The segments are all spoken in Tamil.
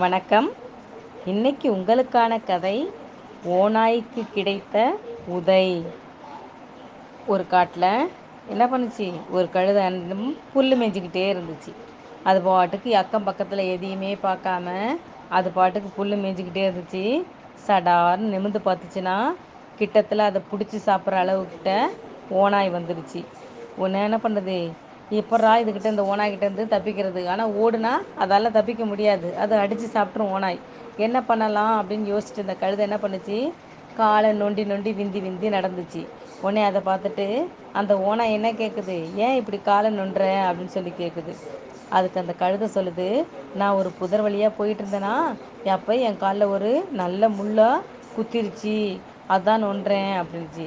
வணக்கம். இன்னைக்கு உங்களுக்கான கதை ஓநாய்க்கு கிடைத்த உதை. ஒரு காட்டில் என்ன பண்ணுச்சு? ஒரு கழுதை புல் மேய்ஞ்சிக்கிட்டே இருந்துச்சு. அது பாட்டுக்கு அக்கம் பக்கத்தில் எதையுமே பார்க்காம அது பாட்டுக்கு புல் மேய்ஞ்சிக்கிட்டே இருந்துச்சு. சடார்னு நிமிர்ந்து பார்த்துச்சுன்னா கிட்டத்தில் அதை பிடிச்சி சாப்பிட்ற அளவுக்கிட்ட ஓநாய் வந்துடுச்சு ஒன்று என்ன பண்ணுது? எப்பட்றா இதுக்கிட்ட இந்த ஓனாய்கிட்டேருந்து தப்பிக்கிறது. ஆனால் ஓடுனா அதால் தப்பிக்க முடியாது. அது அடித்து சாப்பிட்ரும் ஓனாய். என்ன பண்ணலாம் அப்படின்னு யோசிச்சுட்டு இந்த கழுதை என்ன பண்ணுச்சு? காலை நொண்டி நொண்டி விந்தி விந்தி நடந்துச்சு. உடனே அதை பார்த்துட்டு அந்த ஓனாய் என்ன கேட்குது ஏன் இப்படி காலை நொண்டுற அப்படின்னு சொல்லி கேட்குது அதுக்கு அந்த கழுதை சொல்லுது நான் ஒரு புதர் வழியாக போயிட்டு இருந்தேன்னா அப்போ என் காலில் ஒரு நல்ல முள்ளாக குத்திருச்சு. அதான் நொண்டுறேன் அப்படின்ச்சு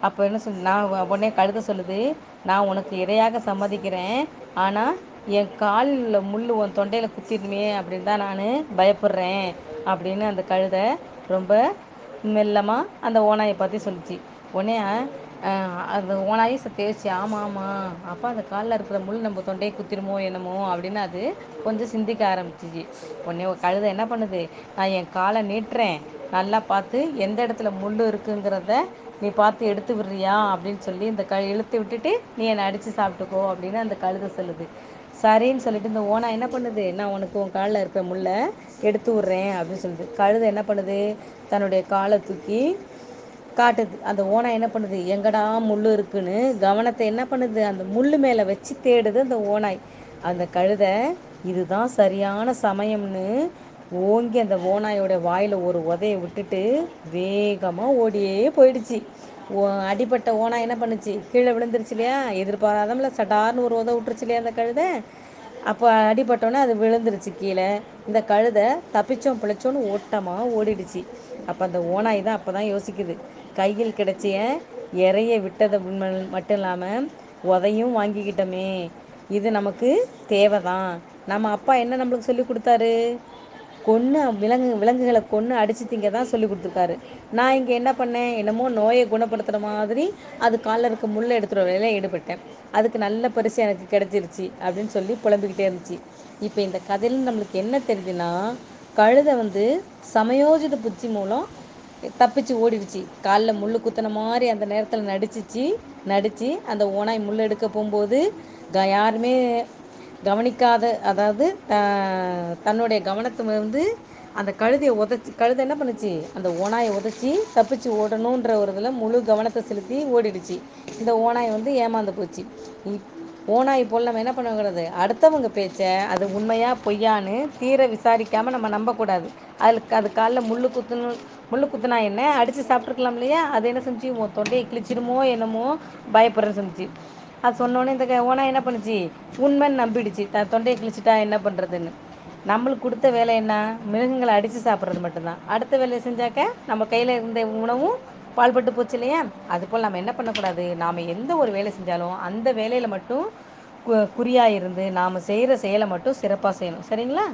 அப்போ என்ன சொல் நான் உடனே கழுத சொல்லுது நான் உனக்கு இரையாக சம்மதிக்கிறேன் ஆனால் என் காலில் முள் உன் தொண்டையில் குத்திடுமே அப்படின்னு தான் நான் பயப்படுறேன் அப்படின்னு அந்த கழுதை ரொம்ப மெல்லமாக அந்த ஓனாயை பற்றி சொல்லிச்சு. உடனே அந்த ஓனாயும் சத்தேச்சு ஆமாம் ஆமாம் அப்போ அந்த காலில் இருக்கிற முள் நம்ம தொண்டையை குத்திடுமோ என்னமோ அப்படின்னு அது கொஞ்சம் சிந்திக்க ஆரம்பிச்சிச்சு. உடனே கழுதை என்ன பண்ணுது நான் என் காலை நீட்டுறேன் நல்லா பார்த்து எந்த இடத்துல முள் இருக்குங்கிறத நீ பார்த்து எடுத்து விடுறியா அப்படின்னு சொல்லி இந்த க இழுத்து விட்டுட்டு நீ என்னை அடித்து சாப்பிட்டுக்கோ அப்படின்னு அந்த கழுதை சொல்லுது. சரின்னு சொல்லிட்டு இந்த ஓனா என்ன பண்ணுது? நான் உனக்கு உன் காலில் இருப்பேன் முல்லை எடுத்து விட்றேன் அப்படின்னு சொல்லுது. கழுதை என்ன பண்ணுது? தன்னுடைய காலை தூக்கி காட்டுது. அந்த ஓனா என்ன பண்ணுது? எங்கடா முள் இருக்குன்னு? கவனத்தை என்ன பண்ணுது? அந்த முள் மேலே வச்சு தேடுது அந்த ஓனாய். அந்த கழுதை இதுதான் சரியான சமயம்னு ஓங்கி அந்த ஓனாயோட வாயில் ஒரு உதையை விட்டுட்டு வேகமாக ஓடியே போயிடுச்சு. ஓ அடிப்பட்ட ஓனாய் என்ன பண்ணுச்சு? கீழே விழுந்துருச்சு இல்லையா? எதிர்பாராதமில்ல சடார்னு ஒரு உத விட்டுருச்சு இல்லையா அந்த கழுதை? அப்போ அடிபட்டோன்னே அது விழுந்துருச்சு கீழே. இந்த கழுதை தப்பிச்சோம் பிழைச்சோன்னு ஓட்டமாக ஓடிடுச்சு. அப்போ அந்த ஓனாய் தான் அப்போ தான் யோசிக்குது. கையில் கிடைச்சிய இறைய விட்டதை மட்டும் இல்லாமல் உதையும் வாங்கிக்கிட்டோமே. இது நமக்கு தேவை தான் நம்ம அப்பா என்ன நம்மளுக்கு சொல்லி கொடுத்தாரு? கொன்று விலங்கு விலங்குகளை கொன்று அடித்து திங்க தான் சொல்லி கொடுத்துருக்காரு. நான் இங்கே என்ன பண்ணேன்? என்னமோ நோயை குணப்படுத்துகிற மாதிரி அது காலில் இருக்க முள்ளை எடுத்துகிற வேலையில் ஈடுபட்டேன். அதுக்கு நல்ல பரிசு எனக்கு கிடைச்சிருச்சு அப்படின்னு சொல்லி புலம்பிக்கிட்டே இருந்துச்சு. இப்போ இந்த கதையில் நம்மளுக்கு என்ன தெரியுதுன்னா கழுதை வந்து சமயோஜித புத்தி மூலம் தப்பிச்சு ஓடிடுச்சு. காலில் முள் குத்தின மாதிரி அந்த நேரத்தில் நடிச்சிச்சு நடித்து அந்த ஓனாய் முள் எடுக்க போகும்போது யாருமே கவனிக்காத அதாவது த தன்னுடைய கவனத்தை வந்து அந்த கழுதையை உதச்சி கழுதை என்ன பண்ணுச்சு? அந்த ஓனாயை உதச்சி தப்பிச்சு ஓடணுன்ற ஒரு இதில் முழு கவனத்தை செலுத்தி ஓடிடுச்சு. இந்த ஓனாய் வந்து ஏமாந்து போச்சு. ஓனாய் போல் நம்ம என்ன பண்ணக்கூடாது அடுத்தவங்க பேச்சை அது உண்மையா பொய்யான்னு தீர விசாரிக்காமல் நம்ம நம்பக்கூடாது. அதுக்கு அது காலில் முள்ளு குத்தணும் முள்ளு குத்துனா என்ன? அடித்து சாப்பிட்ருக்கலாம் இல்லையா? அது என்ன செஞ்சு உன் தொண்டையை கிழிச்சிடுமோ என்னமோ பயப்படுறேன்னு செஞ்சு அது சொன்னோன்னே இந்த ஓனா என்ன பண்ணுச்சு? உண்மைன்னு நம்பிடுச்சு. த தொண்டையை கிழிச்சிட்டா என்ன பண்ணுறதுன்னு நம்மளுக்கு கொடுத்த வேலை என்ன? மிருகங்களை அடித்து சாப்பிட்றது மட்டும்தான். அடுத்த வேலையை செஞ்சாக்க நம்ம கையில் இருந்த உணவும் பால்பட்டு போச்சு இல்லையா? அதுபோல் நம்ம என்ன பண்ணக்கூடாது? நாம் எந்த ஒரு வேலை செஞ்சாலும் அந்த வேலையில் மட்டும் கு குறியாக இருந்து நாம் செய்கிற செயலை மட்டும் சிறப்பாக செய்யணும். சரிங்களா?